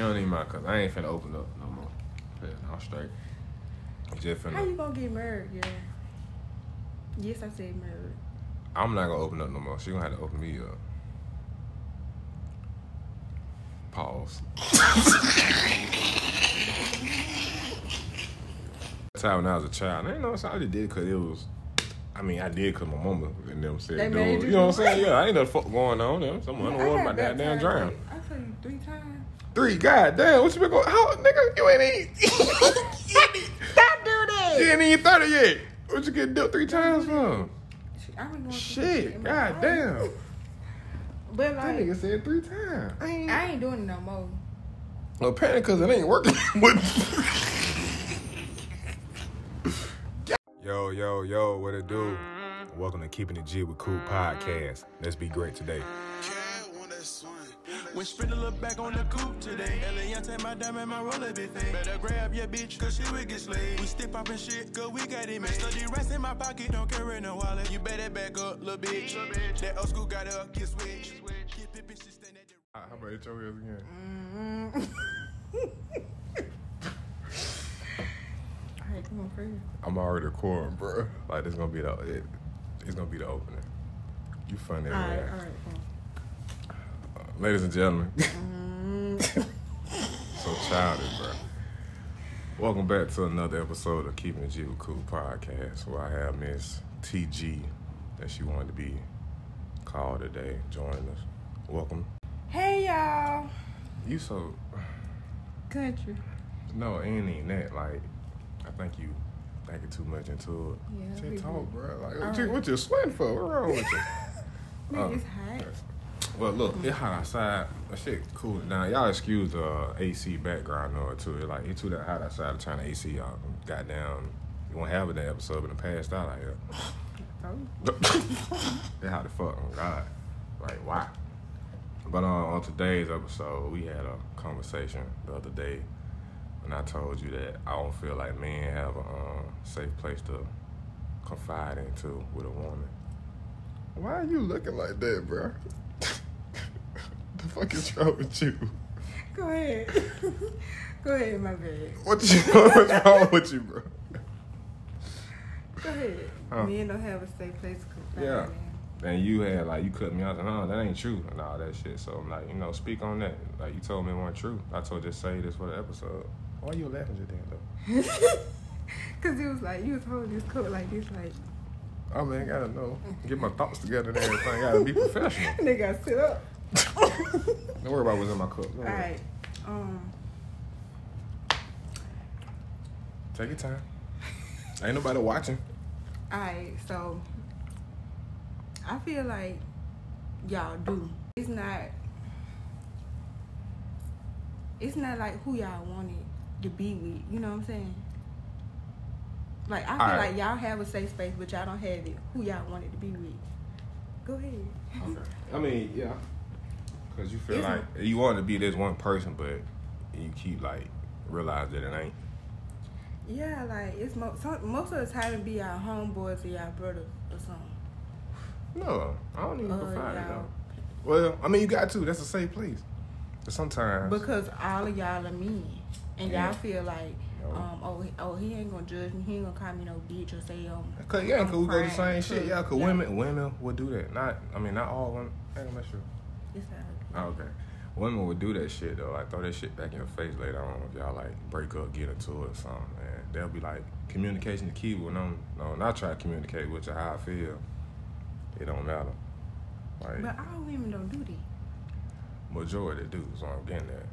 You don't need my cause I ain't finna open up no more. Yeah, I'm straight. Just How you gonna get married? Yeah. Yes, I said married. I'm not gonna open up no more. She gonna have to open me up. Pause. That's how when I was a child. I ain't know I just did because it was. I mean, I did because my mama and them said, "Dude," you know what I'm saying? Yeah, I ain't no fuck going on. Them, some I underwater, my dad damn drown. Like, I three times. Three, god damn, what you been going? How, nigga, you ain't even. Stop doing that. you ain't even thirty yet. What you get dipped three times from? I've been doing Shit, in god damn. But That like, nigga said three times. I ain't. I ain't doing it no more. Well, apparently, because it ain't working. yo, yo, yo, what it do? Welcome to Keeping It G with Coop Podcast. Let's be great today. When Sprinter look back on the coupe today. Eliante, my diamond, my roller big thing. Better grab your bitch, cause she will get slayed. We stick poppin' shit, cause we got it, man. Study rest in my pocket, don't carry no wallet. You better back up, little bitch. That old school got up, get switch. Keep it, bitch, stand at the ah, How about hit your ears again? Alright, come on, Fred. I'm already recording, bro. Like, this gonna be the, it, it's gonna be the opening. You funny, Alright, man. alright, come on. Ladies and gentlemen. Mm. so childish, bro. Welcome back to another episode of Keeping G with Coop podcast, where I have Miss TG, that she wanted to be called today, joining us. Welcome. Hey y'all, You so country. no, ain't even that. Like, I think you thinking too much into it. Yeah, Just talk, bro. Like, what, you, what you sweating for? What wrong with you? Man, Oh. it's hot. Well, look, it's hot outside. That shit cool down. Y'all excuse the uh, AC background noise too. It like it's too that hot outside to turn the AC on. Goddamn, you won't have it that episode, but it passed out out here. Oh, They how the fuck on God. Like why? But uh, on today's episode, we had a conversation the other day, and I told you that I don't feel like men have a uh, safe place to confide into with a woman. Why are you looking like that, bro? The fuck is wrong with you? go ahead. go ahead, my bad. What you? What's wrong with you, bro? Go ahead. Huh. Men don't have a safe place to confide Yeah. in. And you had like you cut me out. No, that ain't true and all that shit. So I'm like, you know, speak on that. Like you told me it wasn't true. I told you to say this for the episode. Why you laughing at that though? Cause it was like you was holding this coat like this, like Oh man, I gotta know. Get my thoughts together and everything. I gotta be professional. nigga, sit up. Don't worry about what's in my cup. Don't All Um. Take your time. Ain't nobody watching. All right. So I feel like y'all do. It's not. It's not like who y'all wanted to be with. You know what I'm saying? Like I feel All right. like y'all have a safe space, but y'all don't have it. Who y'all wanted to be with? Go ahead. Okay. I mean, yeah. Cause you feel like you want to be this one person, but you keep like realize that it ain't. Yeah, like it's mo- some, most of the time it be our homeboys or y'all brother or something. No, I don't even Uh, confide in them. Well, I mean, you got to. That's a safe place. But sometimes, Because all of y'all are mean, and Yeah. y'all feel like, No. um, oh, he- oh, he ain't gonna judge me. He ain't gonna call me no bitch or say, um, cause yeah, cause we go the same shit. Yeah, cause yeah. women, women would do that. Not, I mean, not all women. I ain't gonna you. it's Oh, Oh, okay. Women would do that shit though. Like throw that shit back in your face later on if y'all like break up, get into it or something. Man, they'll be like, communication the key. When I'm, no, not try to communicate with you how I feel. It don't matter. Like But all women don't do that. majority do. So I'm getting that.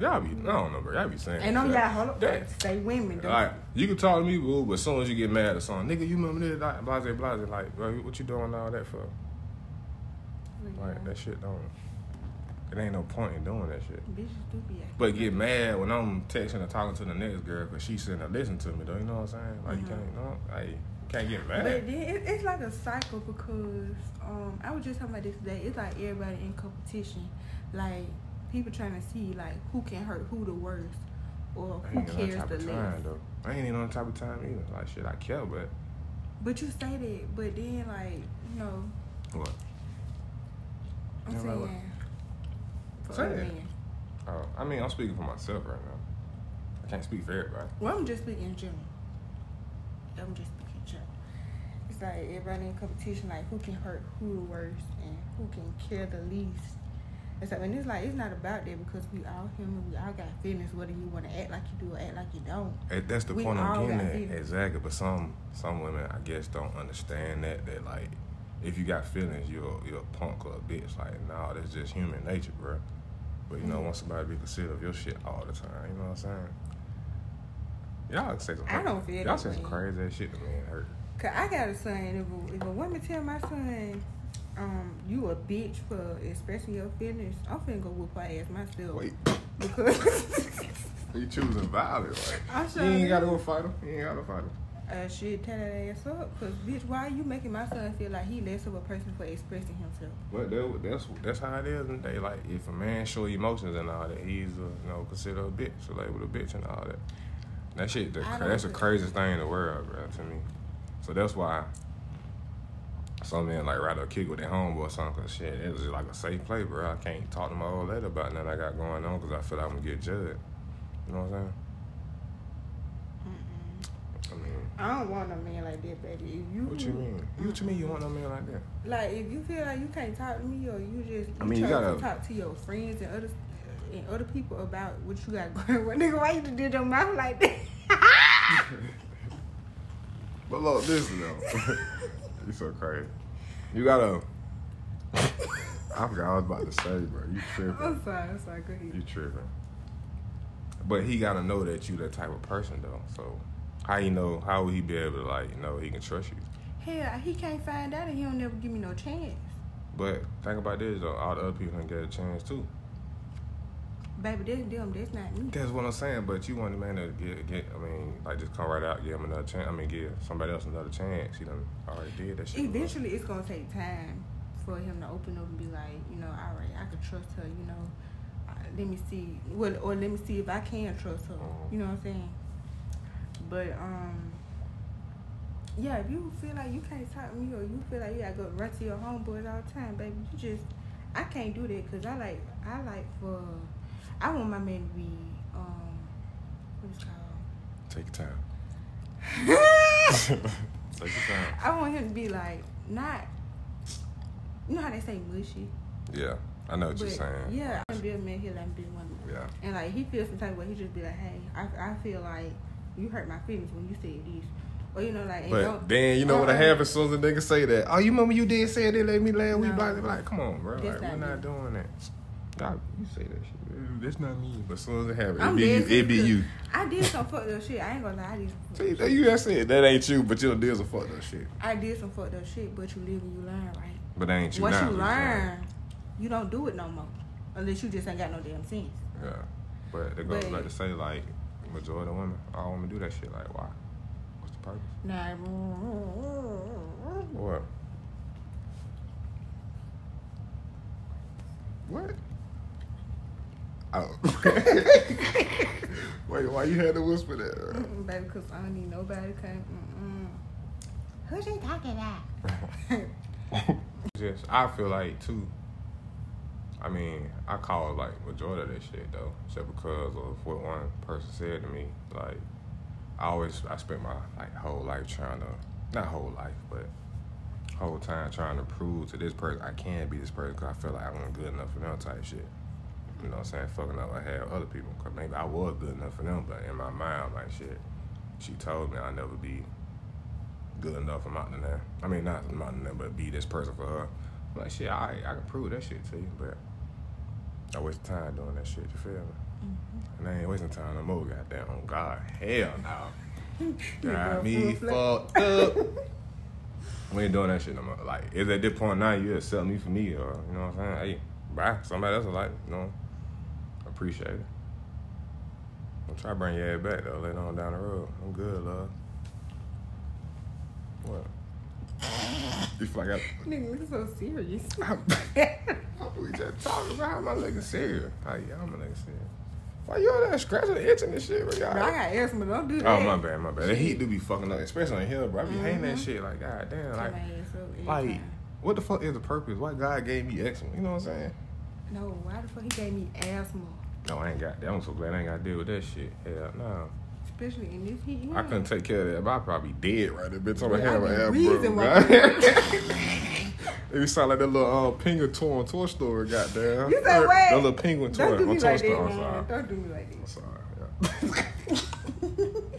Y'all be, I don't know, bro. Y'all be saying. And on shit. y'all, hold up, That- say women. Like you can talk to me, boo, but as soon as you get mad at something, nigga, you remember this, like, blase, blase, like, bro, what you doing all that for? Like that shit don't. It ain't no point in doing that shit. Bitches do be acting. But get mad when I'm texting or talking to the next girl because she's sitting there listening to me, though. You know what I'm saying? Like you can't, like you can't get mad. But then it, it's like a cycle because um, I was just talking about this today. It's like everybody in competition, like people trying to see like who can hurt who the worst, or I who ain't cares the time though. I ain't even on type of time either. Like shit, I care, but But you say that, but then like you know, what? I'm Yeah, like what? saying for Say other it. men. Oh, I mean, I'm speaking for myself right now. I can't speak for everybody. Well, I'm just speaking in general. I'm just speaking in general. It's like everybody in competition, like who can hurt who the worst and who can care the least. And so, and it's like it's not about that because we all human, we all got feelings. Whether you want to act like you do or act like you don't. Eh, That's the We point I'm getting at. feelings. Exactly. But some some women, I guess, don't understand that. That like, if you got feelings, you're you're a punk or a bitch. Like, nah, that's just human nature, bro. But you know, Mm-hmm. want somebody to be considerate of your shit all the time. You know what I'm saying? Y'all say some. I don't feel Y'all say some crazy ass shit to me and hurt. Cause I got a son. If a, if a woman tell my son, um, you a bitch for expressing your feelings, I'm finna go whoop her ass myself. Wait, Because you choosing violence? Like, I you sure ain't gotta go fight him. You ain't gotta fight him. Uh, shit, tear that ass up. Cause bitch, why are you making my son feel like he less of a person for expressing himself? Well, that, that's that's how it is. They like if a man show emotions and all that, he's a, you know considered a bitch, so labeled a bitch and all that. That shit, the, I cra- don't that's the craziest thing in the world, bro, to me. So that's why some men like rather kick with their homeboy or something. Cause shit, it was just like a safe play, bro. I can't talk to my old lady about nothing I got going on because I feel like I'm gonna get judged. You know what I'm saying? I don't want no man like that, baby. If you what you mean? What you mean you want no man like that? Like if you feel like you can't talk to me or you just you I mean, you gotta- to talk to your friends and other and other people about what you got going on, nigga, why you just did your mouth like that? But look, listen though. you so crazy. You gotta. I forgot what I was about to say, bro. You tripping. I'm sorry, I'm sorry, go ahead. You tripping. But he gotta know that you that type of person though. So how you know? How will he be able to like know he can trust you? Hell, he can't find out and he don't never give me no chance. But think about this though. All the other people can get a chance too. Baby, that's them, that's not me. That's what I'm saying. But you want the man to get get. I mean, like just come right out, give him another chance. I mean, give somebody else another chance. He done already did that shit. Eventually, it's gonna take time for him to open up and be like, you know, all right, I can trust her. You know, uh, let me see, well, or let me see if I can trust her. Mhm. You know what I'm saying? But um, yeah, if you feel like you can't talk to me or you feel like you gotta go run to your homeboys all the time, baby, you just I can't do that because I like I like for I want my man to be um what is it called Take time. Take your time. I want him to be like not. You know how they say mushy, Yeah, I know what but you're saying. yeah, I can be a man. Let me be one. Yeah. And like he feels some type of way, he just be like, "Hey, I, I feel like you hurt my feelings when you said this," or you know, like. and But don't- then you know what I have happens as soon as a nigga say that. Oh, you remember you did say that? let me laugh. We No. like, like, come on, bro. Like, we're not not me. doing that. Dog, you say that shit. That's not me. But as soon as it happens, it I'm be you. It be you. I did some fucked up shit. I ain't gonna lie. I did some fucked See, up that shit. you just said that ain't you, but you did some fucked up shit. I did some fucked up shit, but you live and you learn, right? But that ain't you Once now. you what saying. learn, you don't do it no more, unless you just ain't got no damn sense. Yeah. But it goes But- like to say like majority of women, all women do that shit. Like why? What's the purpose? Nah. What? What? Oh. Wait, why you had to whisper that? Mm-mm, baby, cause I don't need nobody come. Mm-mm. Who she talking about? Just, I feel like too. I mean, I call like majority of that shit though, just because of what one person said to me. Like, I always I spent my like whole life trying to, not whole life, but whole time trying to prove to this person I can be this person because I feel like I wasn't good enough for them type shit. You know what I'm saying? Fucking up I had other people because maybe I was good enough for them, but in my mind, I'm like shit. She told me I'll never be good enough amount to them. I mean, not to them, but be this person for her. I'm like, shit, I I can prove that shit to you, but I waste time doing that shit. You feel me? Mm-hmm. And I ain't wasting time no more. Goddamn, oh God, hell no. Got me fucked up. we ain't doing that shit no more. Like, is at this point now you accept me for me, or you know what I'm saying? Hey, bye. Somebody else will like, you know, appreciate it. I'm try to bring your ass back though, later on down the road. I'm good, love. What? You feel like I, Nigga, look so serious. We just talking about how am I looking serious? How yeah, I'm looking serious. Why you all that scratching and itching and shit? Bro, y'all- Bro, I got asthma. Don't do that. Oh my bad, my bad. The heat do be fucking up, especially on hill, bro. I be hating that Mhm. shit. Like, god damn, like, my ass up every like, what the fuck is the purpose? Why God gave me eczema? You know what I'm saying? No, why the fuck he gave me asthma? No, I ain't got that. I'm so glad I ain't got to deal with that shit. Hell no. Especially in this heat. I couldn't take care of that. But I'd probably be dead right there, bitch. I'm gonna have an be wheezing sound like that little uh, penguin toy on Toy Story, goddamn. You said what? That little penguin toy Don't do on me Toy like Story. that, I'm sorry. Don't do me like that. I'm sorry. Yeah.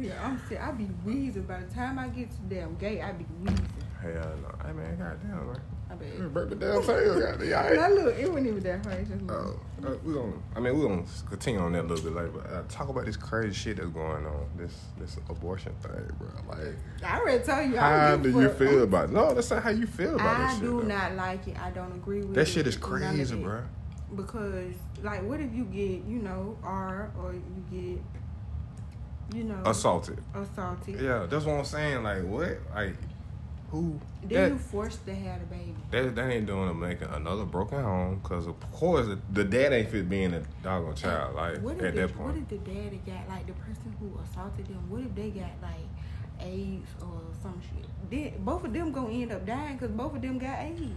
Yeah, I'm sick. I be wheezing. By the time I get to damn gate, I be wheezing. Hell no. Hey man, goddamn, man. I bet. Break the damn tail, goddamn. All right. Now look, it wasn't even that hard. It's just Oh, uh, we gonna. I mean, we gonna continue on that a little bit later. But uh, talk about this crazy shit that's going on. This this abortion thing, bro. Like, I already told you. How do a you feel about? it? No, that's not how you feel about that I shit. do though. not like it. I don't agree with That it. shit is crazy, bro. Because, like, what if you get, you know, R or you get, you know, Assaulted. assaulted? Yeah, that's what I'm saying. Like, what? Like, who? Then you forced to have the baby. that, that ain't doing to make another broken home. Cause of course the, dad ain't fit being a doggone child. Like what if at the, that What if the daddy got like the person who assaulted them? What if they got like AIDS or some shit? Then both of them gonna end up dying because both of them got AIDS.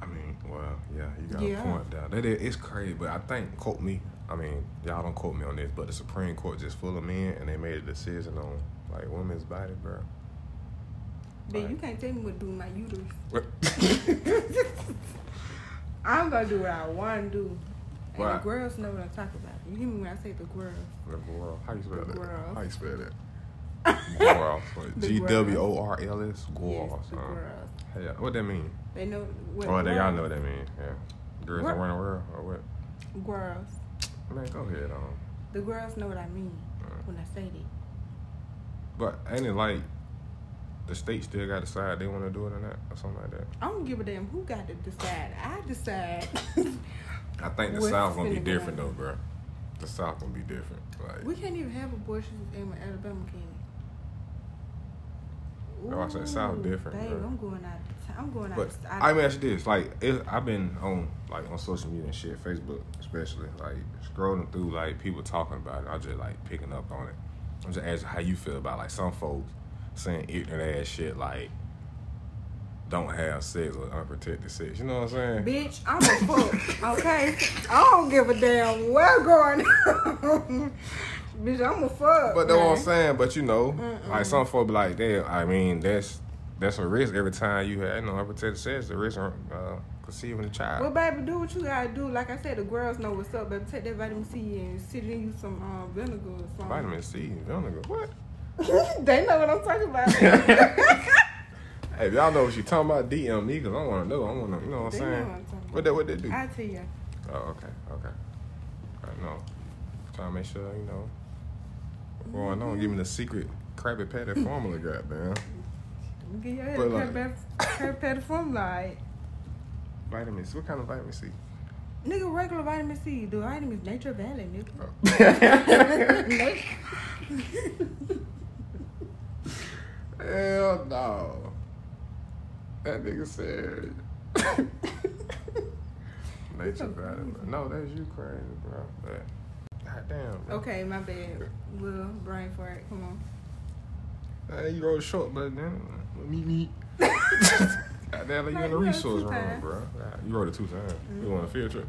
I mean, well, yeah, you got Yeah. a point. That is, it's crazy, but I think quote me. I mean, y'all don't quote me on this, but the Supreme Court just full of men, and they made a decision on like women's body, bro. But Right. you can't tell me what to do with my uterus. I'm gonna do what I want to do. And Right. the girls know what I'm talking about. You hear me when I say the girls? The girl. How you spell that? Girl. How you spell that? Girl. The G W O R L S. Yes, the girls. Yeah. What that mean? They know what. Oh, they y'all know what that mean. Yeah. Girls What? don't run the world or what? Girls. Man, go ahead on. The girls know what I mean when I say that. But ain't it like the state still got to decide they want to do it or not or something like that? I don't give a damn who got to decide. I decide. I think the What's South gonna be different though, bro. The South gonna be different. Like we can't even have abortions in Alabama, can we? No, I said South different, Babe, bro. I'm going out. I'm going out. But out I mean, ask you this: like, it, I've been on like on social media and shit, Facebook especially, like scrolling through like people talking about it. I just like picking up on it. I'm just asking how you feel about like some folks saying ignorant ass shit like don't have sex or unprotected sex. You know what I'm saying? Bitch, I'm a fuck. Okay, I don't give a damn what's going on. Bitch, I'm a fuck. But that's what I'm saying. But you know, Mm-mm. like some folks be like, damn. I mean, that's that's a risk every time you have you know unprotected sex. The risk of uh, conceiving a child. Well, baby, do what you gotta do. Like I said, the girls know what's up, baby. Take that vitamin C and sit in you some um, vinegar or something. Vitamin C, and vinegar. What? they know what I'm talking about. Hey, if y'all know what you talking about, DM me because I want to know. I want to, you know what I'm They know saying? what I'm talking What that? What they do? I tell you. Oh, okay, okay. I know. Trying to make sure you know what's going on. Mm-hmm. Give me the secret Krabby Patty formula, goddamn. Get your head But, like- curb pet formula. Like, Vitamin C. What kind of vitamin C? nigga, regular vitamin C. The vitamin vitamins Nature Valley, nigga. Oh. Nature- Hell no. That nigga said. Nature vitamin. No, that's you crazy, bro. But, goddamn. Bro. okay, my bad. Will brain fart. Come on. Hey, you wrote short, but then meet me. Goddamn, like you Like, in the you wrote it resource room, times. bro. You wrote it two times. You mm-hmm. on a field trip?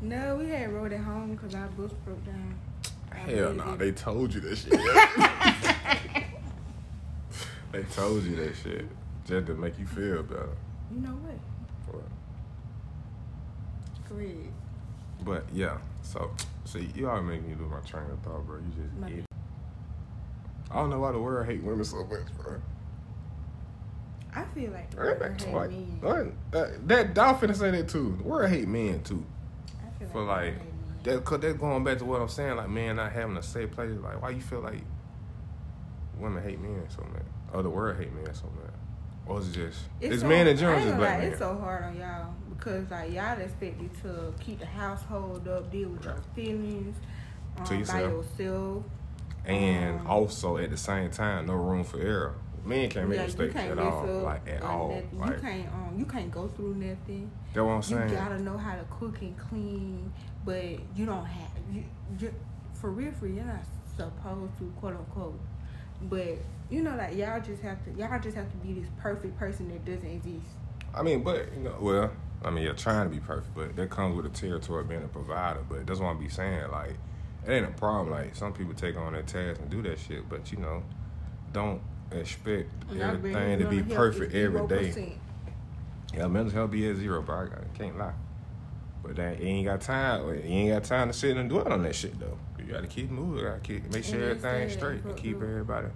No, we had rode it home because our bus broke down. Hell no, did- they told you this shit. They told you that shit just to make you feel better. You know what? What? Great. But yeah, so see, you always make me lose my train of thought, bro. You just My idiot. I don't know why the world hate women so much, bro. I feel like the world hate like, men. Uh, that dolphin say that too. The world hate men too. I feel For like men. that, cause that's going back to what I'm saying. Like, man, not having a safe place. Like, why you feel like women hate men so much, or the world hate men so much, or is it just it's, so- men in I general, ain't just gonna black lie, men. It's so hard on y'all because like y'all expected you to keep the household up, deal with your feelings um, To by yourself. yourself. and Um, also at the same time, no room for error. Men can't make Yeah, mistakes can't at all, up like at or all. nothing. Like you can't um, you can't go through nothing. that's what I'm saying. You gotta know how to cook and clean, but you don't have you, you for real. For real, you're not supposed to quote unquote. But you know, like y'all just have to y'all just have to be this perfect person that doesn't exist. I mean, but you know, well, I mean, you're trying to be perfect, but that comes with the territory of being a provider. But that's what I'm be saying. Like, it ain't a problem. Like, some people take on that task and do that shit, but you know, don't expect And everything to be perfect every day. Yeah, mental health be at zero, bro. I can't lie. But that you ain't got time. You ain't got time to sit and dwell on that shit though. You got to keep moving. Gotta keep make sure everything's straight and keep everybody.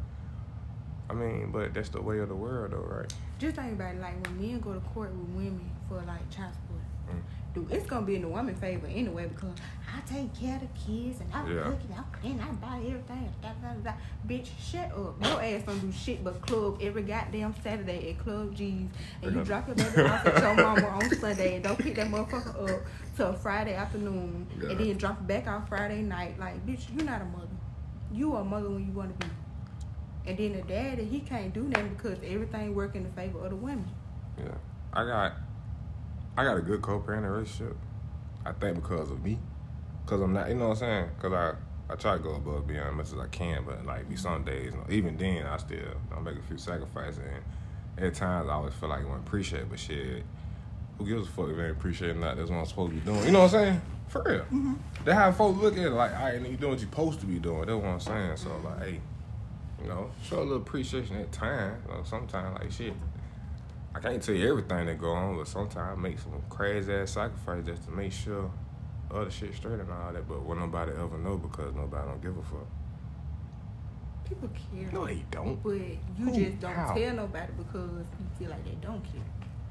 I mean, but that's the way of the world, though, right? Just think about it, like when men go to court with women for like child support. Mm. Dude, it's gonna be in the woman's favor anyway because I take care of the kids and I Yeah. cook and I clean, I buy everything. Bitch, shut up. Your ass don't do shit but club every goddamn Saturday at Club G's. And you drop your baby off at your mama on Sunday and don't pick that motherfucker up till Friday afternoon Yeah. and then drop it back on Friday night. Like, bitch, you're not a mother. You a mother when you wanna be. And then the daddy, he can't do nothing because everything work in the favor of the women. Yeah, I got, I got a good co-parenting relationship. I think because of me, because I'm not, you know what I'm saying? Because I, I try to go above and beyond as much as I can, but like be some days, even then, I still, I make a few sacrifices, and at times I always feel like I want to appreciate, but shit, who gives a fuck if they ain't appreciate or not? That's what I'm supposed to be doing. You know what I'm saying? For real. Mm-hmm. That's how folks look at it. Like, all right, you doing what you're supposed to be doing. That's what I'm saying. So like, hey, you know, show a little appreciation at times. You know, sometimes like shit. I can't tell you everything that go on, but sometimes I make some crazy ass sacrifice just to make sure other shit straight and all that. But what nobody ever know because nobody don't give a fuck. People care. No, they don't. But you Who? just don't How? tell nobody because you feel like they don't care.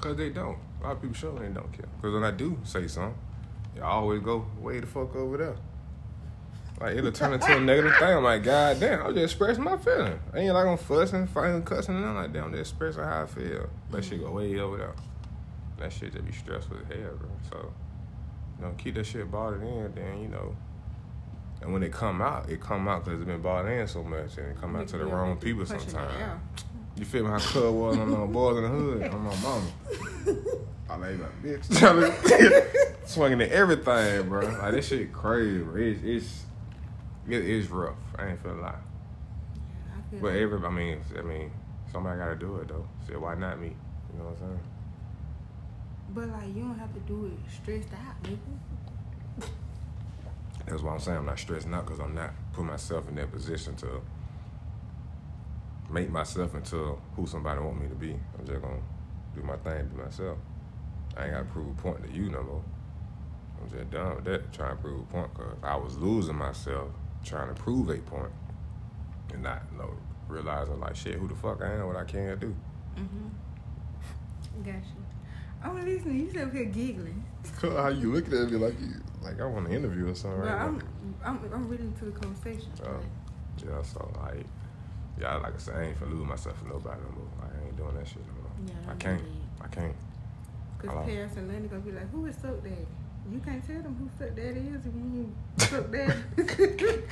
Cause they don't. A lot of people show they don't care. Cause when I do say something, I always go way the fuck over there. Like it'll turn into a negative thing. I'm like, God damn, I'm just expressing my feeling. I ain't like I'm fussing, fighting, cussing, and nothing like that. I'm just expressing how I feel. That shit go way over there. That shit just be stressful as hell, bro. So, you know, keep that shit bottled in, then you know. And when it come out, it come out because it's been bottled in so much, and it come out to the wrong people sometimes. You feel me? How Cub was on the boys in the hood on my mama. I like like bitch. Swinging at everything, bro. Like this shit crazy, bro. It's it's it is rough. I ain't feel lie. I feel But every I mean I mean somebody gotta do it though. So why not me? You know what I'm saying? But like you don't have to do it stressed out, nigga. That's why I'm saying I'm not stressing out because I'm not putting myself in that position to make myself into who somebody want me to be. I'm just gonna do my thing, be myself. I ain't gotta prove a point to you no more. I'm just done with that, trying to prove a point because I was losing myself trying to prove a point and not you know, realizing like shit, who the fuck I am, what I can't do. Mm-hmm. Gotcha. I'm listening. You still here giggling. How you looking at me like you like I want to interview or something But right I'm, now? I'm, I'm really into the conversation. Oh. Yeah, so like, yeah, like I said, I ain't finna lose myself for nobody no more. Like, I ain't doing that shit no more. Yeah, I don't can't. do. I can't. Because Hello? Paris and Lenny gonna be like, who is Suck Daddy? You can't tell them who Suck Daddy is if you Suck Daddy.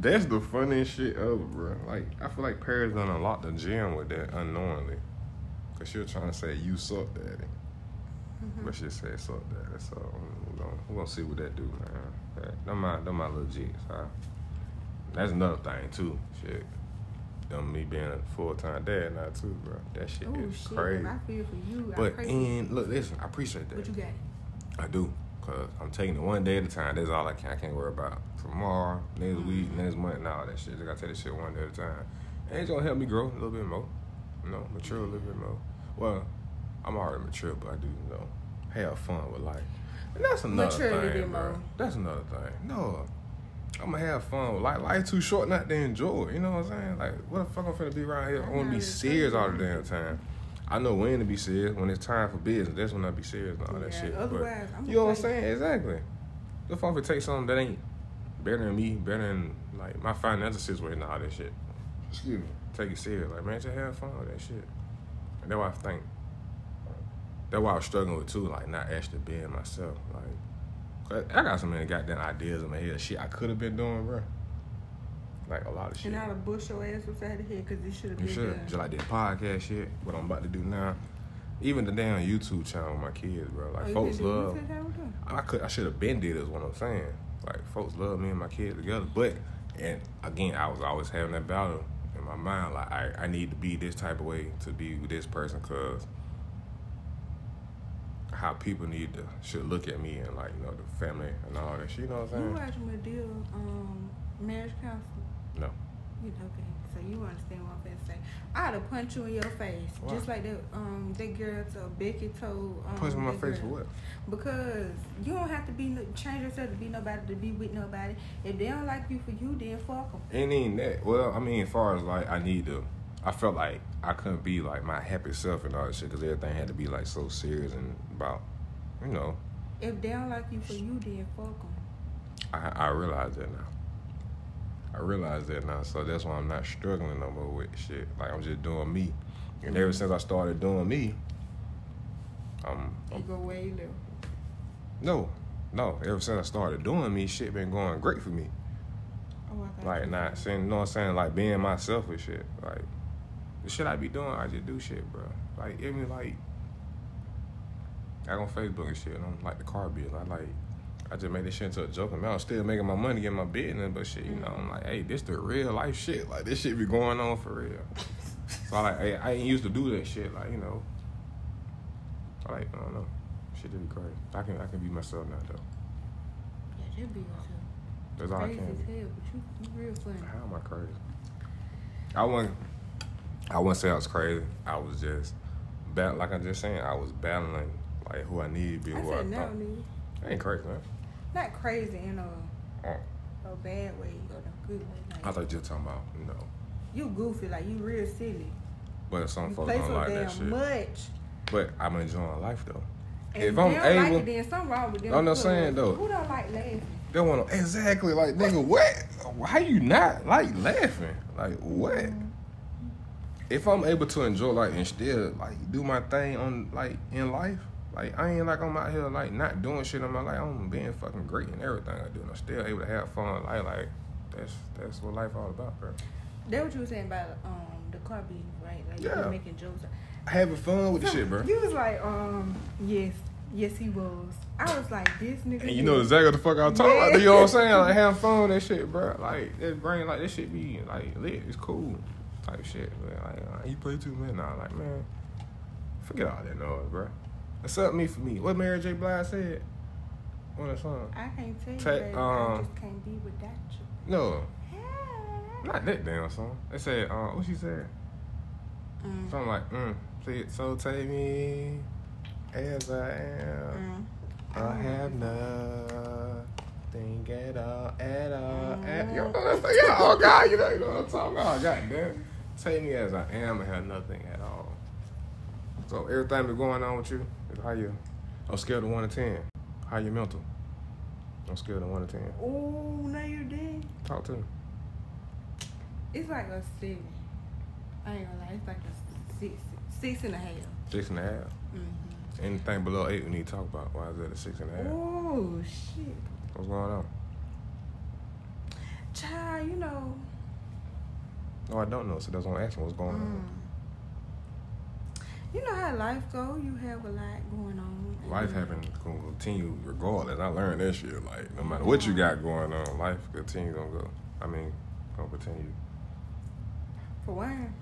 That's the funniest shit ever, bro. Like, I feel like Paris done unlocked the gym with that unknowingly. Cause she was trying to say, you suck, daddy. Mm-hmm. But she said, suck, daddy. So, we're gonna, we gonna see what that do, man. That, them my, them my little jigs, huh? That's another thing, too. Shit. Them me being a full-time dad now, too, bro. That shit oh is shit! crazy. I feel for you. But and look, listen, I appreciate that. But you got. I do, cause I'm taking it one day at a time. That's all I can. I can't worry about tomorrow, next week, Mm-hmm. next month, and all that shit. I gotta take this shit one day at a time. And it's gonna help me grow a little bit more. You know, mature a little bit more. Well, I'm already mature, but I do, you know, have fun with life. And that's another Mature thing, bro. more. That's another thing. No, I'm gonna have fun Like life. Life too short not to enjoy it. You know what I'm saying? Like, what the fuck I'm finna be around here? I I wanna be serious all the damn time. I know when to be serious. When it's time for business, that's when I be serious and all that Yeah, shit. But- I'm you know what I'm saying? Exactly. If I'm to take something that ain't better than me, better than like my financial situation and all that shit. Excuse me. Take it serious. Like, man, just have fun with that shit. And that's why I think that's why I was struggling with too, like not actually being myself. Like 'cause I got so many goddamn ideas in my head, shit I could have been doing, bro. Like a lot of shit. And I'd have bush your ass upside the head because this should have You been should. done. Just like that podcast shit, what I'm about to do now. Even the damn YouTube channel with my kids, bro. Like Oh, folks you love said that was done. I could I should have been did is what I'm saying. Like folks love me and my kids together. But and again, I was always having that battle in my mind. Like I, I need to be this type of way to be with this person because how people need to should look at me and like you know the family and all that. You know what I'm saying. You watch Medill, um, marriage counselor. No. You okay? So you understand what I'm finna say? I'd have punched you in your face, Why? just like that. Um, that girl told Becky told. Um, Punch me in my face for what? Because you don't have to be no- change yourself to be nobody to be with nobody. If they don't like you for you, then fuck them. Ain't even that. Well, I mean, as far as like, I need to. I felt like I couldn't be like my happy self and all that shit because everything had to be like so serious and about, you know. If they don't like you for you, then fuck them. I I realize that now. I realize that now, so that's why I'm not struggling no more with shit. Like I'm just doing me, and ever since I started doing me, You I'm, go where you live. no, no. Ever since I started doing me, shit been going great for me. Oh, I got Like you. not saying, you know what I'm saying, like being myself with shit. Like the shit I be doing, I just do shit, bro. Like even like I go on Facebook and shit, and I'm like the car bill. I like I just made this shit into a joke. and I'm still making my money in my business, but shit, you know, I'm mm-hmm. like, hey, this the real life shit. Like this shit be going on for real. so I like, hey, I ain't used to do that shit. Like you know, I like, I don't know, shit just be crazy. I can I can be myself now though. Yeah, that be yourself. That's all I Crazy can. as be. hell, but you, you real funny. How am I crazy? I wouldn't. I wouldn't say I was crazy. I was just, bat- like I'm just saying, I was battling like who I need to be, I who I no, thought. nigga. I ain't crazy, man. Not crazy in a Oh, a bad way or a good way. Like, I thought you were talking about, you know, you goofy, like you real silly. but some You folks don't so like that shit. much. But I'm enjoying life though. And If I'm don't like able- it, then something wrong with them. I'm not saying, though. Who don't like laughing? They want to exactly like nigga what? How you not like laughing? Like what? Mm-hmm. If I'm able to enjoy like and still like do my thing on like in life, like I ain't like I'm out here like not doing shit in my life. I'm being fucking great in everything I do. And I'm still able to have fun. Like like that's that's what life all about, bro. That what you were saying about um the car being right? Like you Yeah. were making jokes. Having fun with the shit, bro. You was like, um, yes, yes, he was. I was like, this nigga. And you know exactly what the fuck I'm talking Yeah. about. You know what I'm saying? Like having fun with that shit, bro. Like that brain, like that shit be like lit. It's cool, type shit. Man. Like uh, you play too man. Nah, like man, forget all that noise, bro. Except me for me. What Mary J. Blige said on that song? I can't tell you, Ta- baby, um, I just can't be without you. No, not that damn song. They said, uh, what she said? Mm. Something like, mm, please, so take me as I am. Mm. I have nothing at all, at all. At, Mm. you know what I'm saying? Yeah, oh God, you know, you know what I'm talking about. God damn. Take me as I am and have nothing at all. So everything that's going on with you is how you, on scale of 1 to 10, how you mental? On scale of 1 to 10. Oh, now you did. Talk to me. It's like a seven. I ain't gonna lie, it's like a six, six and a half. Six and a half. Mm-hmm. Anything below 8 we need to talk about. Why is that a six and a half? Oh shit, What's going on? child, you know. No, I don't know, so that's why I'm asking what's going Mm. on. You know how life go. You have a lot going on. Life happen gonna continue regardless. I learned that shit. Like no matter what you got going on, life continue gonna go. I mean, gonna continue. For one.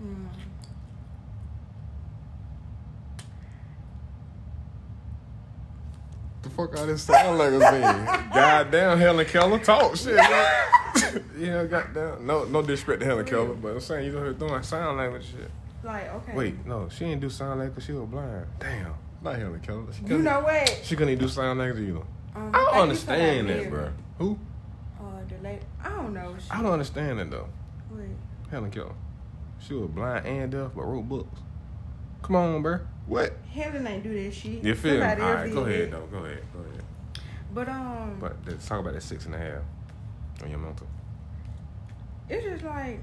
Mm. The fuck all this sound like a thing? Goddamn, Helen Keller talk shit. man. yeah, goddamn. No, no disrespect to Helen Keller, but I'm saying you know her doing sign language shit. Like okay. Wait, no, she didn't do sign language because she was blind. Damn, not Helen Keller. She You couldn't- know what? She couldn't even do sign language either. Um, I don't understand talking that, about bro. Who? Uh, the lady. I don't know. She, I don't understand that though. Wait. Helen Keller. She was blind and deaf, but wrote books. Come on, bro. What? Helen ain't do that shit. You feel me? All Somebody else right, go ahead, though. Go ahead, go ahead. But um, But let's talk about that six and a half on your mental. it's just like.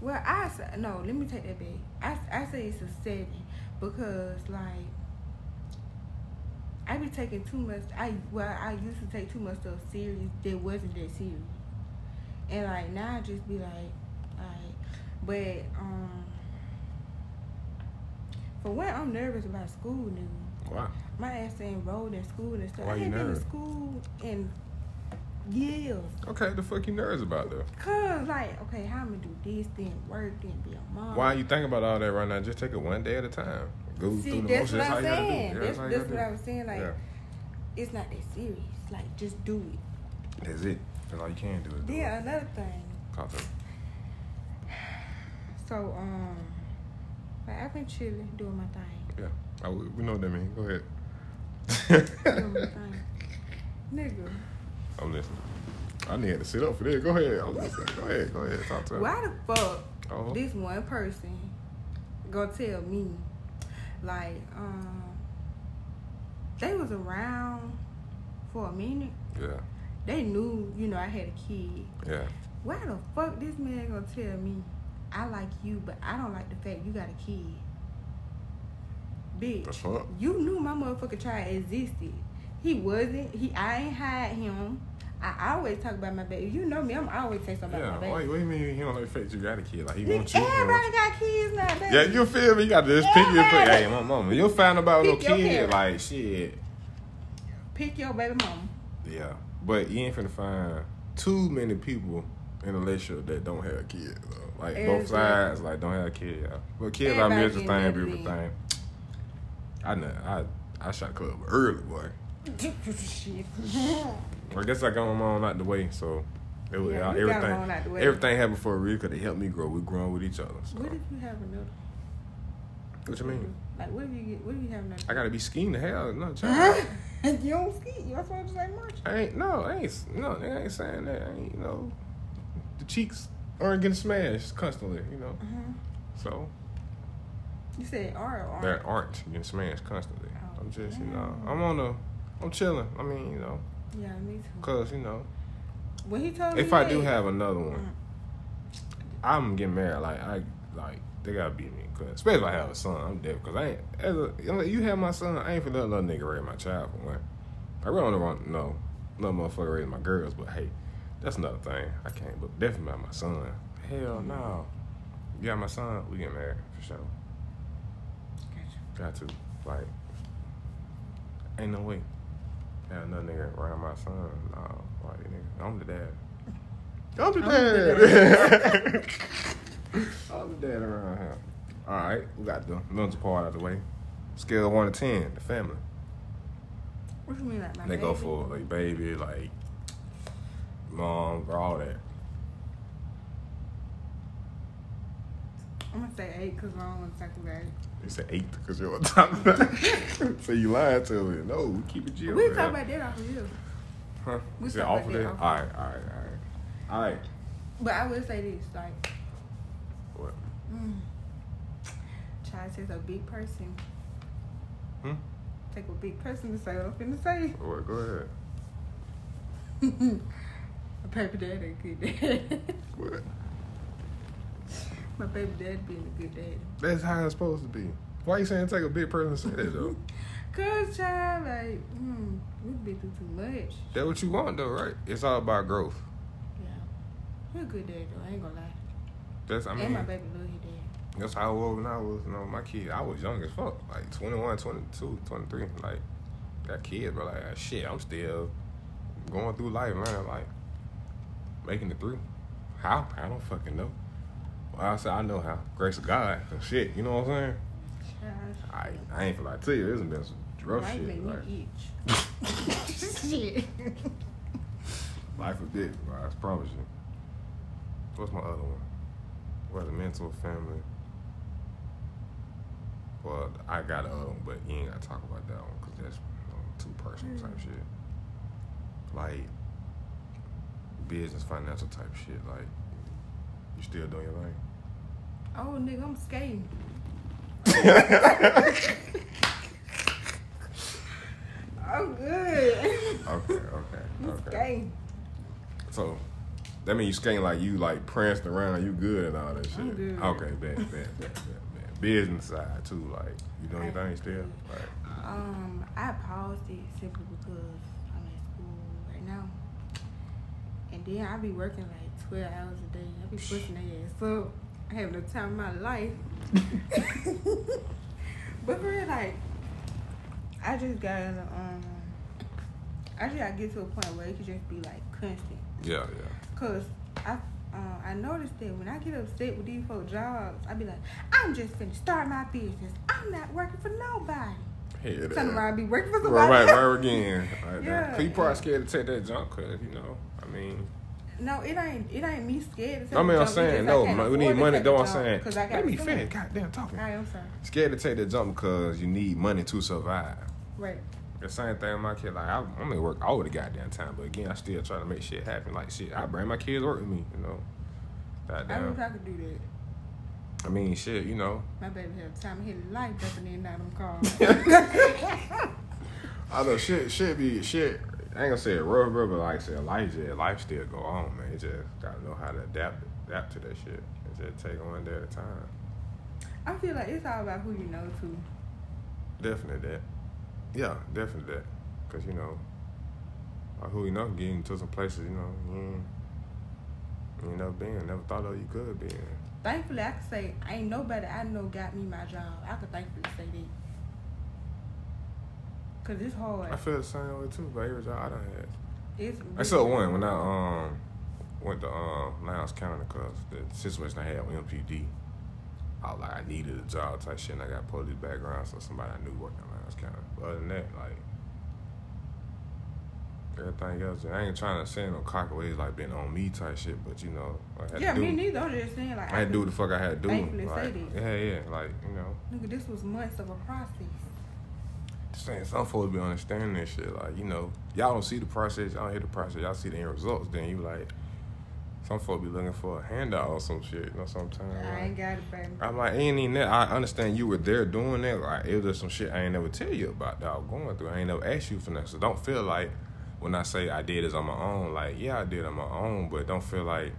Well, I say no. Let me take that back. I I say it's a seven because like. I be taking too much. I well, I used to take too much stuff serious that wasn't that serious, and like now I just be like, like, but um, for one, I'm nervous about school now. Why? My ass ain't enrolled in school and stuff. Why I you ain't been to school in Yes. Okay, the fuck you nervous about though? Cause like, okay, how I'm gonna do this, then work, then be a mom. Why you thinking about all that right now? Just take it one day at a time. Go See, through the that's motions. what I'm you saying. Yeah, that's how you that's gotta what. I was saying. Like, Yeah. it's not that serious. Like, just do it. That's it. That's all you can do. Is do Then it. another thing. Me. So, um, like I've been chilling, doing my thing, Yeah, I, we know what that means. Go ahead. doing my thing. Nigga, I'm listening. I need to sit up for this. Go ahead. I'm listening. Go ahead. Go ahead. Talk to me. why the fuck Oh. this one person gonna tell me, like, um, they was around for a minute. Yeah. They knew, you know, I had a kid. Yeah. Why the fuck this man gonna tell me I like you, but I don't like the fact you got a kid? Bitch, you knew my motherfucking child existed. He wasn't. He I ain't hide him. I always talk about my baby. You know me. I'm always say something Yeah. about my baby. what do you mean he don't like fact you got a kid? Like he wants you. everybody got kids now, baby. Yeah, you feel me? You got to just pick your Everybody. Hey, my mama, you'll find about no Pick your kid. parent. Like shit. Pick your baby mama. Yeah, but you ain't finna find too many people in a relationship that don't have kids. Though. Like both sides, like don't have kids. Yeah. But kids are a Everybody thing, beautiful thing. I know. I I shot club early, boy. I guess I got my mom out the way, so it was Yeah, everything. out the way. Everything happened for a reason because they helped me grow. We're growing with each other. So. what if you have another? What you mean? Like, what if you get? What if you have another? I gotta be skiing the hell, no child. you don't ski. You supposed to say much. I ain't no, I ain't no, they ain't saying that. I ain't, you know, the cheeks aren't getting smashed constantly, you know. Uh-huh. So You said R or that R. aren't getting smashed constantly. Oh, I'm just, you know. I'm on the, I'm chilling. I mean, you know, Yeah, me too. cause you know, When he told me if I that, do have another one, Mm. I'm getting married. Like I, like they gotta beat me, cause especially if I have a son, I'm dead. Cause I ain't, as a, you, know, you have my son, I ain't for let another nigga raise my child for one. I really don't want no, no motherfucker raise my girls, but hey, that's another thing. I can't, but definitely about my son. Hell no. Yeah, my son, we get married for sure. Got to. Like, ain't no way. Have another nigga around my son. No, why nigga? I'm the dad. I'm the I'm dad. I'm the dad around here. All right, we got the mental part out of the way. Scale of one to ten, the family. What do you mean, like my They go baby? for like baby, like mom, for all that. I'm gonna say eight because I don't want to talk about it. You said eight because you're on top of that. so you lied to me. No, we keep it G. we talk about that off of you. Huh? we talk off about that off of All right, all right, all right. All right. But I will say this, like, What? mm, takes a big person. Hmm? Take a big person to say what I'm finna say. What? Go ahead. My baby dad a good dad. What? My baby dad being a good dad. That's how it's supposed to be. Why you saying take a big person to say that though? Cause child, like, hmm, we've been through too much. That's what you want though, right? It's all about growth. Yeah. He a good dad though, I ain't gonna lie. That's I mean. and my baby his dad. that's how was when I was, you know, my kid. I was young as fuck, like 21, 22, 23. Like got kids, but like shit, I'm still going through life, man. Like making it through. How? I don't fucking know. Well, I said I know how. Grace of God. Shit, you know what I'm saying? I I ain't for like tell you, this has been some rough might shit. make Like, me itch. shit. life of dick, bro. I promise you. What's my other one? Well, the mental family. Well, I got another one, but you ain't gotta talk about that one because that's you know, too personal type Mm. shit. Like business, financial type shit. Like you still doing your thing. Oh, nigga, I'm skating. I'm good. Okay, okay, okay. skating. So that means you skating like you like prancing around, you good and all that shit. I'm good. Okay, bet, bet, bet, bet, bet. Business side too, like you doing your thing still. Like, Um, I paused it simply because I'm at school right now. And then I be working like 12 hours a day. I be pushing their ass up. I have no time in my life. but for real, like, I just got, to um, I just gotta get to a point where it could just be like constant. Yeah, yeah. Cause I uh, I noticed that when I get upset with these four jobs, I be like, I'm just finna start my business. I'm not working for nobody. Hell, Turn yeah. around, be working for Right, somebody. right, right again. Like Yeah. that. You probably scared to take that jump, cause you know, I mean, No, it ain't. It ain't me scared. To I mean, I'm the jump, it's saying no, I we need money. take Though I'm saying, saying, 'cause I got let me food. finish. Goddamn, talking. I am sorry. Scared to take the jump because you need money to survive. Right. The same thing with my kid. Like I, I'm at work all the goddamn time, but again, I still try to make shit happen. Like shit, I bring my kids to work with me. You know, I goddamn. wish I could do that. I mean, shit. You know, My baby have time to hit life jumping in and out of them cars. I know shit. Shit be shit. I ain't gonna say it rough, bro, but like I said, life just life still go on, man. You just gotta know how to adapt adapt to that shit. And just take one day at a time. I feel like it's all about who you know too. Definitely that. Yeah, definitely that. Cause you know, like who you know getting to some places you know you ain't, you never been, never thought of you could be. Thankfully, I can say ain't nobody I know got me my job. I could thankfully say that. Cause it's hard. I feel the same way too, but every job I done had. It's Except one when I um went to um Lowndes County because the situation I had with MPD, I was like I needed a job type shit, and I got police background, so somebody I knew worked in Lowndes County. But other than that, like everything else, I ain't trying to say no cocky ways like been on me type shit, but you know, I had Yeah, to do, me neither. I'm just saying like I had to do what the fuck I had to do. thankfully say Like, yeah, yeah, like you know. Nigga, this was months of a process. Saying, some folks be understanding this shit. Like, you know, y'all don't see the process, y'all don't hear the process, y'all see the end results. Then you like, some folks be looking for a handout or some shit. You know, sometimes. I like- ain't got it, baby. I'm like, ain't even that. I understand you were there doing that. Like, it was just some shit I ain't never tell you about that I was going through. I ain't never asked you for that. So don't feel like when I say I did this on my own, like, yeah, I did on my own, but don't feel like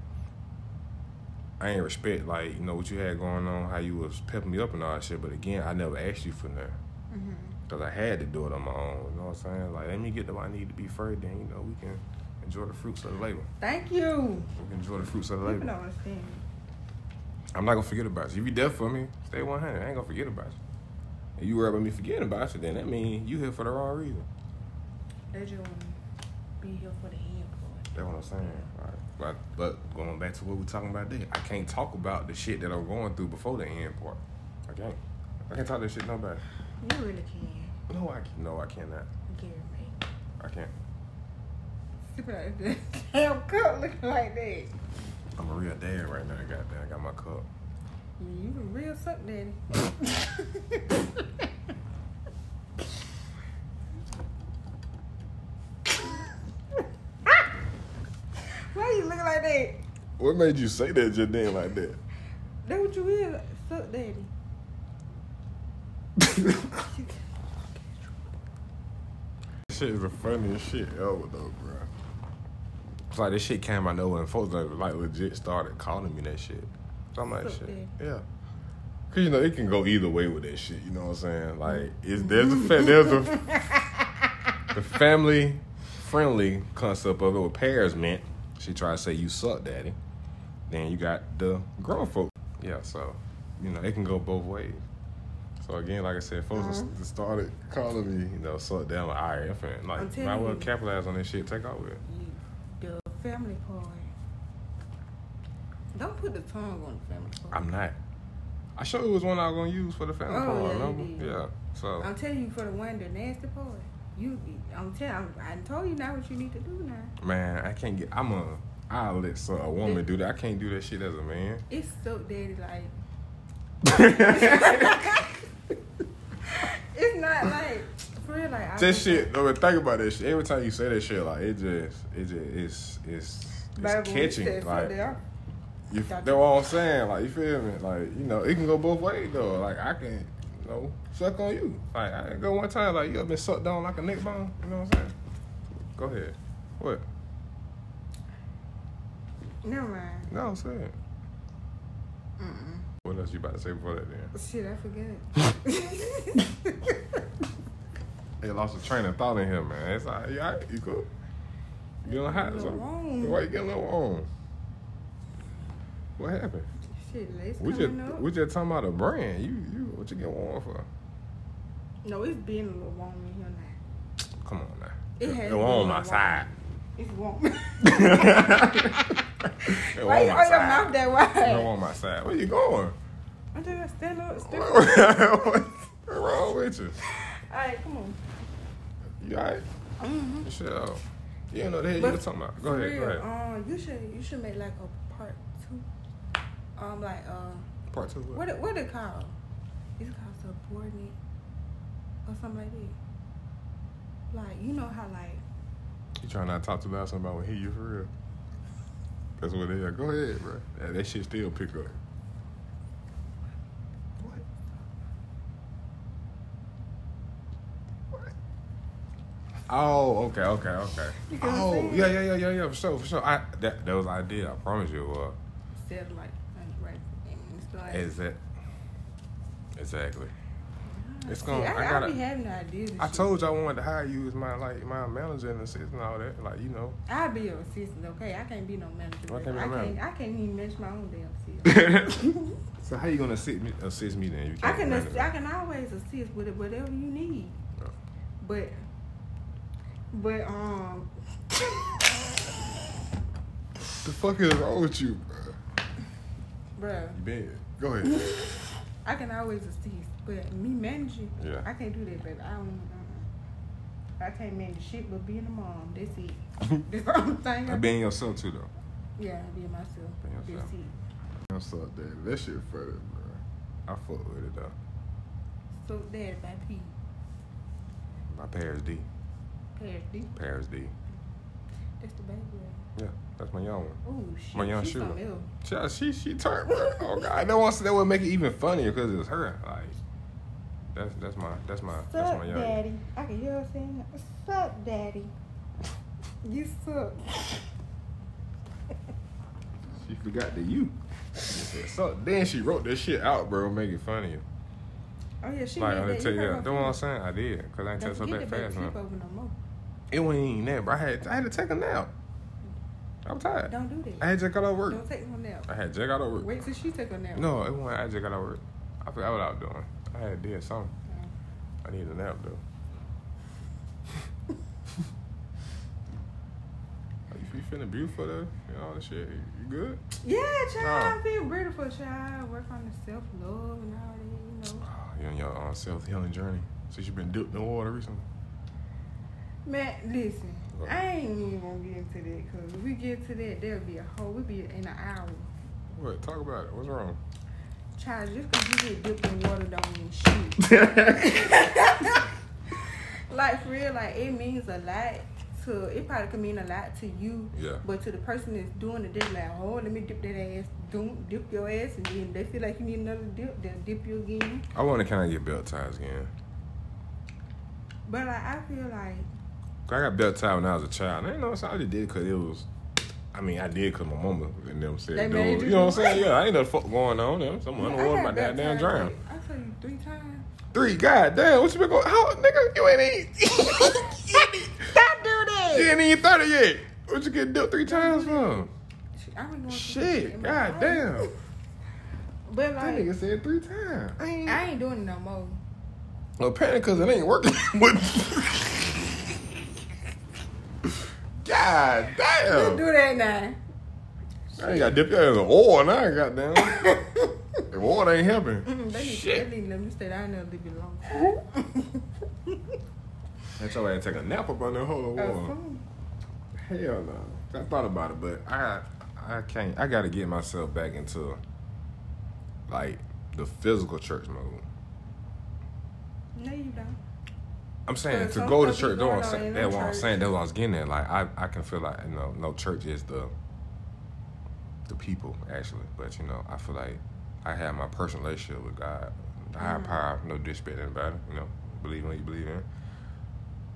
I ain't respect, like, you know, what you had going on, how you was pepping me up and all that shit. But again, I never asked you for that. hmm Cause I had to do it on my own. You know what I'm saying? Like, let me get to where I need to be first. Then you know we can enjoy the fruits of the labor. Thank you. We can enjoy the fruits of the labor. don't understand. I'm not gonna forget about you. If you there for me, stay 100. I ain't gonna forget about you. And you worry about me forgetting about you, then that means you here for the wrong reason. They just want to be here for the end part. That's what I'm saying. Right. But but going back to what we're talking about there, I can't talk about the shit that I'm going through before the end part. I can't. I can't talk that shit nobody. You really can. No, I no, I cannot. Gary. I can't. Super like. Damn cup looking like that. I'm a real dad right now. Goddamn, I got my cup. You a real suck daddy. Why you looking like that? What made you say that just then like that? That what you is, suck daddy. Shit is the funniest shit ever though, bro. It's like this shit came out of nowhere and folks like, like legit started calling me that shit. So I'm like, shit, yeah. Cause you know it can go either way with that shit. You know what I'm saying? Like, it's there's a fa- there's a the family friendly concept of it. What pairs meant. She tried to say you suck, daddy. Then you got the grown folk. Yeah, so you know it can go both ways. So again, like I said, folks Mhm. started calling me, you know, suck down like, all right, I'm I'm like, telling might well capitalize on this shit, take out with it. The family part. Don't put the tongue on the family part. I'm not. I sure it was one I was gonna use for the family Oh, part, yeah, remember? Yeah. So I'm telling you for the one, the nasty part. You, I'm telling, I'm, I told you now what you need to do now. man, I can't get. I'm a. I'll let so, a woman do that. I can't do that shit as a man. It's so daddy like. It's not like for real like. Was- shit. No, think about this. shit. Every time you say that shit, like it just, it just, it's, it's, it's catching. Like you, that's what I'm saying. Like you feel me? Like you know, it can go both ways though. Like I can, you know, suck on you. Like I go one time, like you ever been sucked down like a neck bone. You know what I'm saying? Go ahead. What? Never mind. No, I'm saying. Mm-mm. What else you about to say before that? Then Shit, I forget. they lost a train of thought in here, man. It's all right. You, all right? you cool? You or A something? Why you getting a little warm? What happened? Shit, lace We just up. we just talking about a brand. You you what you get warm for? no, it's been a little warm in here now. Come on now. It has It to won't on my warm. side. It's warm. It Why you on your mouth that wide? won't on my side. Where you going? I'm just stand up. Stand up. What's wrong with you? All right, come on. You alright? Mm-hmm. Shut up. You don't know the hell you were talking about. Go ahead, real, go ahead. Um, you should you should make like a part two. Um, like uh, Part two. what it, what it called? It's called subordinate or something like that. Like you know how like You trying not to talk too loud somebody will hear you for real. That's what they are. Go ahead, bro. That, that shit still pick up. What? What? Oh, okay, okay, okay. You get what I'm Oh, yeah, yeah, yeah, yeah, yeah, for sure, for sure. I that that was idea. I promise you. Uh, said like right. And it's like is exactly? It's gonna. I, I I, gotta. be having ideas. I shit. told you I wanted to hire you as my like my manager and assistant and all that. Like you know. I'll be your assistant, okay? I can't be no manager. Why baby. can't be I can't. I can't even manage my own damn self. so how you gonna assist me? Assist me then? You I can't can. Ass- I can always assist with it, whatever you need. Yeah. But. But um. The fuck is wrong with you, bro? Bruh, Ben, go ahead. I can always assist, but me managing, Yeah. I can't do that, baby. I don't. Uh-uh. I can't manage shit, but being a mom, that's it. That's the only thing. I I being yourself too though. Yeah, being myself. Being That's yourself. it. What's up, daddy? That shit funny, bro. I fuck with it though. So, Dad, by P. My Paris D. Paris D. Paris D. That's the baby. Yeah, that's my young one. Ooh, shit. My young she's shooter. something. She she, she turned. Bro. Oh god, that wants that would make it even funnier because it's her. Like that's that's my that's my that's Suck, my young. daddy. I can hear her saying, "Suck, daddy." you suck. She forgot the you. So then she wrote this shit out, bro, make it funny. Oh yeah, she Like I that. tell you, her Know what I'm saying? I did, cause I ain't Don't her back fast enough. over no more. It wasn't even that, bro. I had I had to take a nap. I'm tired. Don't do that. I had just got out of work. Don't take no nap. I had just got out of work. Wait till she take a nap. No, it wasn't. I just got out of work. I forgot what I was doing. I had did something. I need a nap though. You, you feeling beautiful though? You know all this shit. You good? Yeah, child. No. I feel beautiful, child. Work on the self love and all that, you know. Oh, you on your uh, self healing journey. Since you've been dipped in the water recently. Man, listen. What? I ain't even gonna get into that because if we get to that, there'll be a whole. We'll be in an hour. What? Talk about it. What's wrong? Child, just because you get dipped in water don't mean shit. like for real, like it means a lot to. It probably could mean a lot to you. Yeah. But to the person that's doing it, they're like, oh, let me dip that ass. Don't dip your ass, and then they feel like you need another dip. They'll dip you again. I want to kind of get belt ties again. But like, I feel like. I got belt tied when I was a child. And, you know, saying? I just did because it was. I mean, I did because my mama and them said, They dude, made you you know what I'm saying? Yeah, I ain't no fuck going on. Them. Someone I underwater, had my that goddamn time, drown. like, I tell you three times. Three, goddamn, what you been going? How, nigga, you ain't eat. Stop doing that. you ain't even 30 yet. What you get dipped three times from? I've been going Shit, in my life. goddamn. But That like, nigga said three times. I ain't. I ain't doing it no more. Well, apparently, because it ain't working. God damn. do that now. I ain't got to dip your ass in the oil now, goddamn. the oil ain't helping. Mm-mm, they need, Shit. they need to let me stay down there and leave it alone. That's your ass take a nap up oh, on that whole wall. Hell no. I thought about it, but I I can't. I got to get myself back into like the physical church mode. no, you don't. I'm saying to go to church. be That's what going I'm saying. in That's what I'm saying. That's what I was getting at. Like I, I can feel like you know, no church is the the people actually, but you know, I feel like I have my personal relationship with God, the higher Mhm. power. No disrespect to anybody. You know, believe in what you believe in.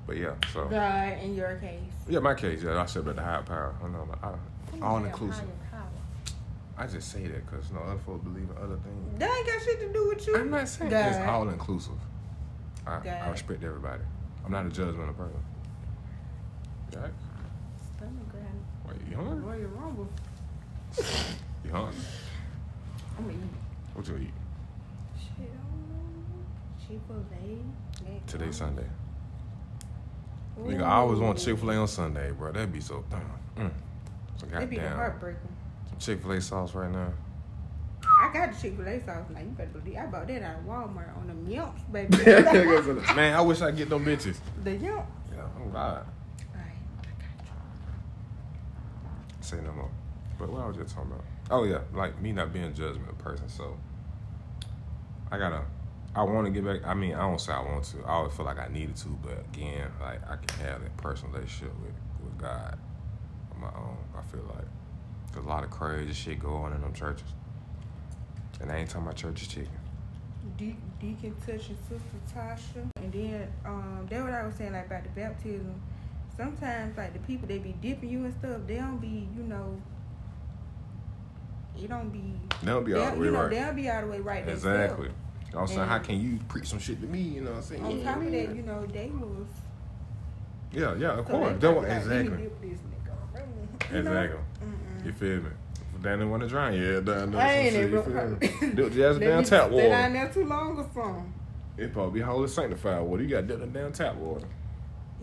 But yeah, so God, in your case. yeah, my case, yeah, I said about the higher power. I know, like, I, all Damn, inclusive. higher power. I just say that because you know other folks believe in other things. That ain't got shit to do with you. I'm not saying God. it's all inclusive. I, I respect everybody. I'm not a judgmental person. You all right? Stomach grinding. Wait, you hungry? Royal Rumble. You hungry? I'm gonna eat. What you eat? Shit, I. Chick-fil-A. Today Sunday. Nigga, I always want Chick Fil A on Sunday, bro. That'd be so. Mm, so That'd be the goddamn. heartbreaker. Chick Fil A sauce right now. I got the Chick Fil A sauce. Like you better believe. I bought that out of Walmart on the yumps, baby. Man, I wish I get them bitches. the yump. Yeah, oh God. Say no more. But what I was just talking about? Oh yeah, like me not being a judgment person. So I gotta. I want to get back. I mean, I don't say I want to. I always feel like I needed to, but again, like I can have that personal relationship with with God on my own. I feel like there's a lot of crazy shit going on in them churches, and I ain't talking about Church's Chicken. De- Deacon Touch and Sister Tasha. And then um that's what I was saying like about the baptism. Sometimes like the people they be dipping you and stuff, they don't be, you know it don't be They don't be all the way you know, right. they don't be all the way right Exactly. themselves. I'm saying, how can you preach some shit to me? You know what I'm saying? On top of that, you know, they was Yeah, yeah, of so course. they That probably like, exactly. this nigga. You know? Exactly. Mm-mm. You feel me? They didn't want to drown, yeah, down there. I ain't even you feel me? Dip the ass Let down tap Stay down water. there too long or something. It probably be holy sanctified water. You got dip down tap water.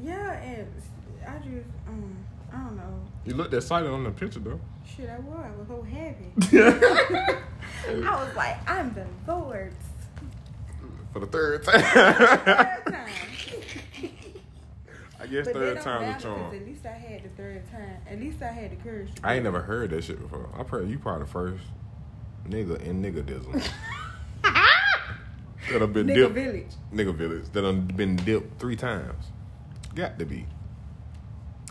Yeah, and I just, um, I don't know. You looked excited on the picture though. Shit, I was. I was so happy. I was like, I'm the Lord's. For the third time. Third time. I guess but third time's a charm. At least I had the third time. At least I had the courage. to I ain't never heard that shit before. I probably you probably the first nigga in niggadism. that have been Nigga dipped. village. Nigga village. That done been dipped three times. Got to be.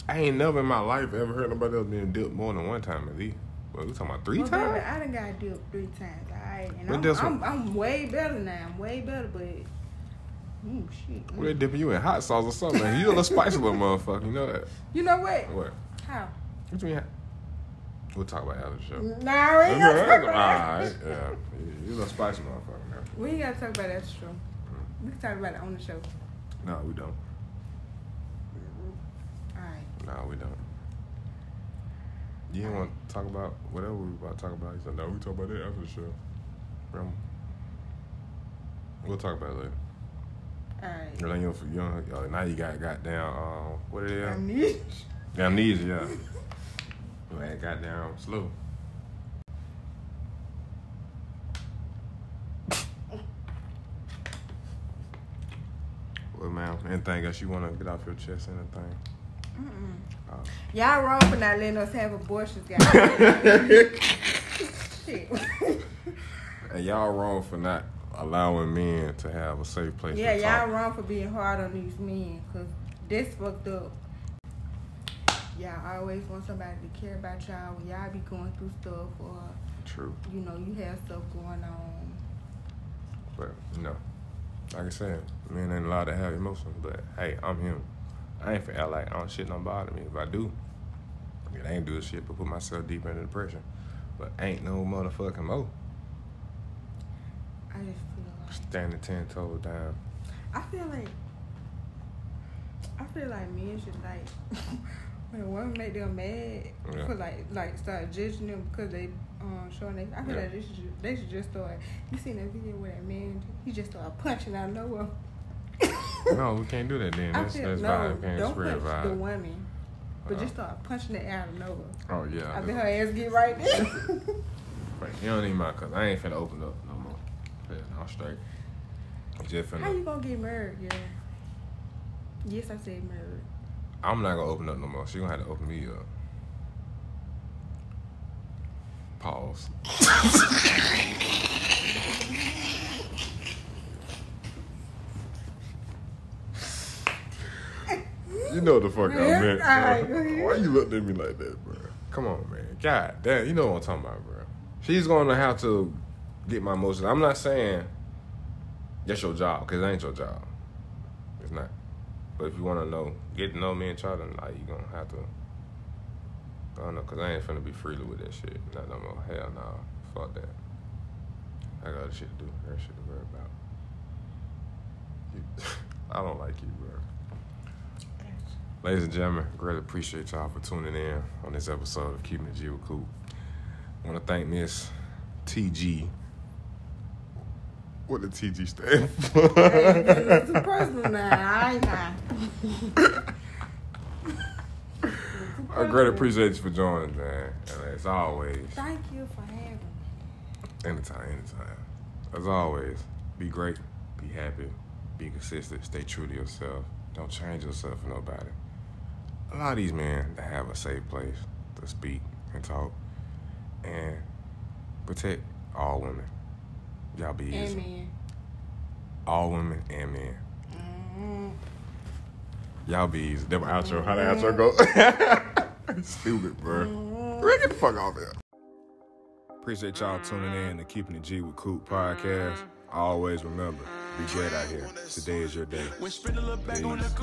I ain't never in my life ever heard nobody else being dipped more than one time at least. Well, we talking about three Well, baby, times? I done got dipped three times. Alright, and I'm, I'm, I'm way better now. I'm way better, but ooh shit. They dipping you in hot sauce or something? You a little spicy little motherfucker. You know that? You know what? What? How? What you mean? We'll talk about it after the show. Nah, we ain't gonna talk about that. Alright, yeah. You a little spicy motherfucker now. We ain't gotta talk about that show. Mm. We can talk about it on the show. No, we don't. Alright. No, we don't. You didn't want to talk about whatever we were about to talk about. He said, no, we talk about that after the show. Remember? We'll talk about it later. Alright. You don't, you don't, uh, now you got goddamn, uh, what it is? Amnesia. Amnesia, yeah. You had goddamn slow. Well, man, anything else you want to get off your chest? Anything? Mm-mm. Uh, Y'all wrong for not letting us have abortions, guys. Shit. and y'all wrong for not allowing men to have a safe place. yeah, y'all wrong for being hard on these men, cause this fucked up. Y'all always want somebody to care about y'all when y'all be going through stuff, or True, you know you have stuff going on. but you know, like I said, men ain't allowed to have emotions. But hey, I'm him. I ain't for act like I don't shit don't bother me. If I do, I ain't do shit but put myself deep into depression. But ain't no motherfucking mo. I just feel like Standing ten toes down. I feel like I feel like men should like when a woman make them mad Yeah. for like like start judging them because they um showing they I feel Yeah. like they should they should just start you seen that video where that man he just started punching out of nowhere. No, we can't do that then. I That's, feel that's no, don't spread punch the vibe. woman, but Uh, just start punching it out of nowhere. Oh yeah. I I bet her ass get right there. But you don't need my cause I ain't finna open up no. Yeah, I'm straight. Just How you gonna get married? Yeah. Yes, I said married. I'm not gonna open up no more. She gonna have to open me up. Pause. you know what the fuck I meant, bro. Why you looking at me like that, bro? Come on, man. God damn, you know what I'm talking about, bro. She's gonna have to get my emotions. I'm not saying that's your job, cause it ain't your job. It's not. But if you want to know, get to know me and try to, like, you gonna have to. I don't know, cause I ain't finna be freely with that shit. Not no more. Hell no. Fuck that. I got shit to do. That shit to worry about. You, I don't like you, bro. Ladies and gentlemen, greatly appreciate y'all for tuning in on this episode of Keeping It G with Coop. I want to thank Miss TG. What did TG stand for? It's too personal now. I ain't. I greatly appreciate you for joining, man. And as always, Thank you for having me. anytime, anytime. As always, be great, be happy, be consistent, stay true to yourself. Don't change yourself for nobody. A lot of these men that have a safe place to speak and talk and protect all women. Y'all be easy. Amen. All women and men. Mm-hmm. Y'all be easy. That my outro. How the outro go? Stupid, bro. Man, get the fuck off here. Appreciate y'all tuning in to Keeping the G with Coop podcast. I Always remember, be great out here. Today is your day. When spin a little back on the Peace.